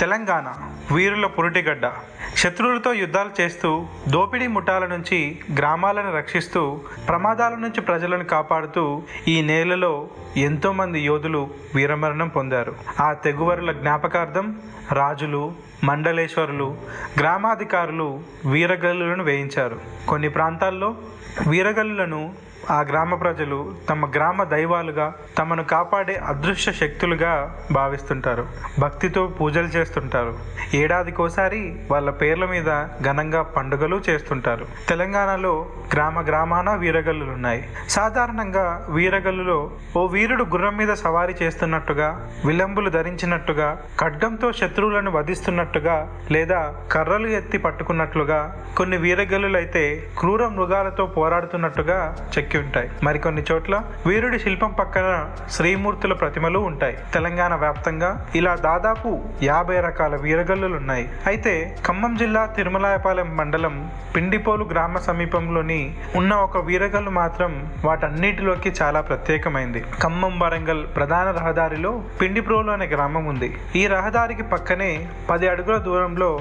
తెలంగాణ వీరుల పురిటిగడ్డ. శత్రువులతో యుద్ధాలు చేస్తూ దోపిడీ ముఠాల నుంచి గ్రామాలను రక్షిస్తూ ప్రమాదాల నుంచి ప్రజలను కాపాడుతూ ఈ నేలలో ఎంతోమంది యోధులు వీరమరణం పొందారు. ఆ తెగువరుల జ్ఞాపకార్థం రాజులు మండలేశ్వరులు గ్రామాధికారులు వీరగల్లులను వేయించారు. కొన్ని ప్రాంతాల్లో వీరగల్లులను ఆ గ్రామ ప్రజలు తమ గ్రామ దైవాలుగా తమను కాపాడే అదృశ్య శక్తులుగా భావిస్తుంటారు. భక్తితో పూజలు చేస్తుంటారు. ఏడాదికోసారి వాళ్ళ పేర్ల మీద ఘనంగా పండుగలు చేస్తుంటారు. తెలంగాణలో గ్రామ గ్రామాన వీరగల్లులు ఉన్నాయి సాధారణంగా వీరగల్లులో ఓ వీరుడు గుర్రం మీద సవారీ చేస్తున్నట్టుగా విలంబులు ధరించినట్టుగా ఖడ్గంతో శత్రువులను వధిస్తున్నట్టుగా లేదా కర్రలు ఎత్తి పట్టుకున్నట్లుగా కొన్ని వీరగల్లులైతే క్రూర మృగాలతో పోరాడుతున్నట్టుగా చెక్కి ఉంటాయి. మరికొన్ని చోట్ల వీరుడి శిల్పం పక్కన శ్రీమూర్తుల ప్రతిమలు ఉంటాయి. తెలంగాణ వ్యాప్తంగా ఇలా దాదాపు యాభై రకాల వీరగల్లులు ఉన్నాయి అయితే ఖమ్మం జిల్లా తిరుమలాయపాలెం మండలం పిండిపోలు గ్రామ సమీపంలోని ఉన్న ఒక వీరగల్లు మాత్రం వాటన్నిటిలోకి చాలా ప్రత్యేకమైంది. ఖమ్మం వరంగల్ ప్రధాన రహదారిలో పిండిప్రోలు అనే గ్రామం ఉంది. ఈ రహదారికి పక్కనే పది అడుగుల దూరంలో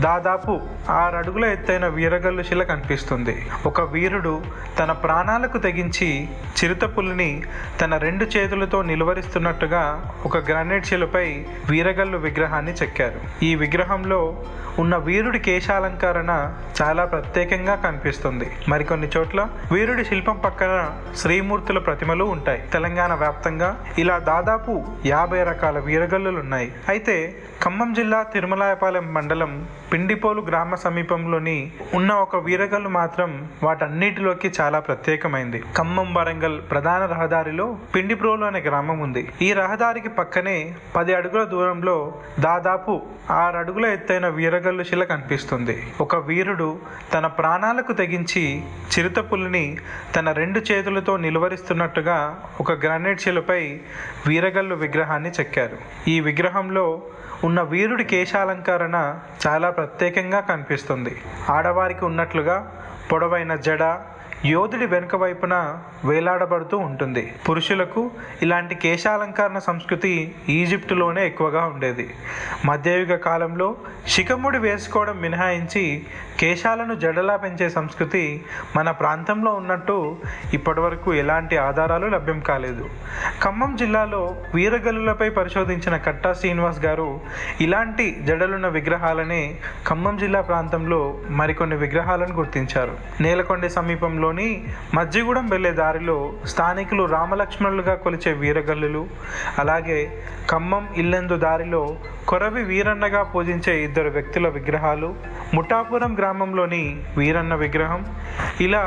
దాదాపు ఆరు అడుగుల ఎత్తైన వీరగల్లు శిల కనిపిస్తుంది. ఒక వీరుడు తన ప్రాణాలకు తెగించి చిరుతపులిని తన రెండు చేతులతో నిలువరిస్తున్నట్టుగా ఒక గ్రానైట్ శిలపై వీరగల్లు విగ్రహాన్ని చెక్కారు. ఈ విగ్రహంలో ఉన్న వీరుడి కేశాలంకరణ చాలా ప్రత్యేకంగా కనిపిస్తుంది. మరికొన్ని చోట్ల వీరుడి శిల్పం పక్కన శ్రీమూర్తుల ప్రతిమలు ఉంటాయి. తెలంగాణ వ్యాప్తంగా ఇలా దాదాపు యాభై రకాల వీరగల్లులు ఉన్నాయి అయితే ఖమ్మం జిల్లా తిరుమలాయపాలెం మండలం పిండిపోలు గ్రామ సమీపంలోని ఉన్న ఒక వీరగల్లు మాత్రం వాటన్నిటిలోకి చాలా ప్రారంభమైంది ఖమ్మం వరంగల్ ప్రధాన రహదారిలో పిండిప్రోలు అనే గ్రామం ఉంది. ఈ రహదారికి పక్కనే పది అడుగుల దూరంలో దాదాపు ఆరు అడుగుల ఎత్తైన వీరగల్లు శిల కనిపిస్తుంది. ఒక వీరుడు తన ప్రాణాలకు తెగించి చిరుత పులిని తన రెండు చేతులతో నిలువరిస్తున్నట్టుగా ఒక గ్రానైట్ శిలపై వీరగల్లు విగ్రహాన్ని చెక్కారు. ఈ విగ్రహంలో ఉన్న వీరుడి కేశాలంకరణ చాలా ప్రత్యేకంగా కనిపిస్తుంది. ఆడవారికి ఉన్నట్లుగా పొడవైన జడ యోధుడి వెనుక వైపున వేలాడబడుతూ ఉంటుంది. పురుషులకు ఇలాంటి కేశాలంకరణ సంస్కృతి ఈజిప్టులోనే ఎక్కువగా ఉండేది. మధ్యయుగ కాలంలో శిఖముడి వేసుకోవడం మినహాయించి కేశాలను జడలా పెంచే సంస్కృతి మన ప్రాంతంలో ఉన్నట్టు ఇప్పటివరకు ఎలాంటి ఆధారాలు లభ్యం కాలేదు. ఖమ్మం జిల్లాలో వీరగల్లులపై పరిశోధించిన కట్టా శ్రీనివాస్ గారు ఇలాంటి జడలున్న విగ్రహాలనే ఖమ్మం జిల్లా ప్రాంతంలో మరికొన్ని విగ్రహాలను గుర్తించారు. నేలకొండ సమీపంలోని మజ్జిగూడెం వెళ్ళే దారిలో స్థానికులు రామలక్ష్మణులుగా కొలిచే వీరగల్లులు అలాగే ఖమ్మం ఇల్లెందు దారిలో కొరవి వీరన్నగా పూజించే ఇద్దరు ఇద్దరు వ్యక్తుల విగ్రహాలు ముఠాపురం గ్రామంలోని వీరన్న విగ్రహం. ఇలా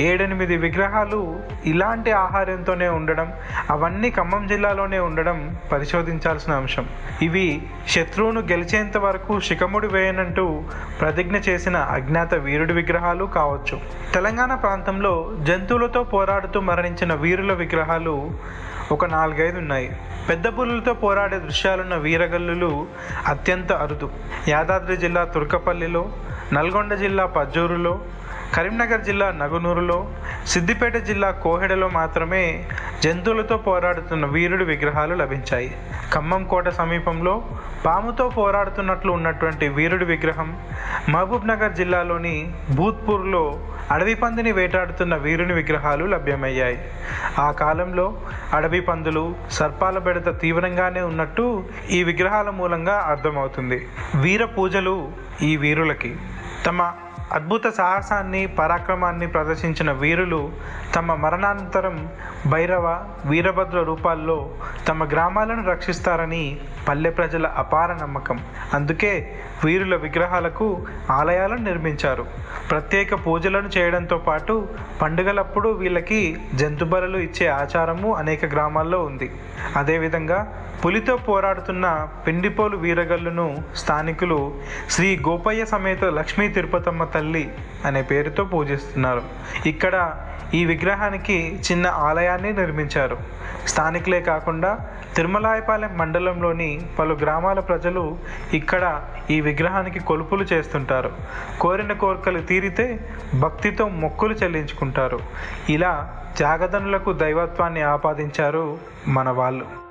ఏడెనిమిది విగ్రహాలు ఇలాంటి ఆహారంతోనే ఉండడం అవన్నీ ఖమ్మం జిల్లాలోనే ఉండడం పరిశోధించాల్సిన అంశం. ఇవి శత్రువును గెలిచేంత వరకు శిఖముడి వేయనంటూ ప్రతిజ్ఞ చేసిన అజ్ఞాత వీరుడి విగ్రహాలు కావచ్చు. తెలంగాణ ప్రాంతంలో జంతువులతో పోరాడుతూ మరణించిన వీరుల విగ్రహాలు ఒక నాలుగైదు ఉన్నాయి పెద్ద పులులతో పోరాడే దృశ్యాలున్న వీరగల్లులు అత్యంత అరుదు. యాదాద్రి జిల్లా తుర్కపల్లిలో నల్గొండ జిల్లా పజ్జూరులో కరీంనగర్ జిల్లా నగునూరులో సిద్దిపేట జిల్లా కోహెడలో మాత్రమే జంతువులతో పోరాడుతున్న వీరుడి విగ్రహాలు లభించాయి. ఖమ్మం కోట సమీపంలో పాముతో పోరాడుతున్నట్లు ఉన్నటువంటి వీరుడి విగ్రహం మహబూబ్ నగర్ జిల్లాలోని భూత్పూర్లో అడవి పందిని వేటాడుతున్న వీరుని విగ్రహాలు లభ్యమయ్యాయి. ఆ కాలంలో అడవి పందులు సర్పాల బెడత తీవ్రంగానే ఉన్నట్టు ఈ విగ్రహాల మూలంగా అర్థమవుతుంది. వీర పూజలు ఈ వీరులకి. తమ అద్భుత సాహసాన్ని పరాక్రమాన్ని ప్రదర్శించిన వీరులు తమ మరణానంతరం భైరవ వీరభద్ర రూపాల్లో తమ గ్రామాలను రక్షిస్తారని పల్లె ప్రజల అపార నమ్మకం. అందుకే వీరుల విగ్రహాలకు ఆలయాలను నిర్మించారు. ప్రత్యేక పూజలను చేయడంతో పాటు పండుగలప్పుడు వీళ్ళకి జంతుబరలు ఇచ్చే ఆచారము అనేక గ్రామాల్లో ఉంది. అదేవిధంగా పులితో పోరాడుతున్న పిండిపోలు వీరగల్లును స్థానికులు శ్రీ గోపయ్య సమేత లక్ష్మీ తిరుపతమ్మ తల్లి అనే పేరుతో పూజిస్తున్నారు. ఇక్కడ ఈ విగ్రహానికి చిన్న ఆలయాన్ని నిర్మించారు. స్థానికులే కాకుండా తిరుమలాయపాలెం మండలంలోని పలు గ్రామాల ప్రజలు ఇక్కడ ఈ విగ్రహానికి కొలుపులు చేస్తుంటారు. కోరిన కోరికలు తీరితే భక్తితో మొక్కులు చెల్లించుకుంటారు. ఇలా జాగదనులకు దైవత్వాన్ని ఆపాదించారు మన వాళ్ళు.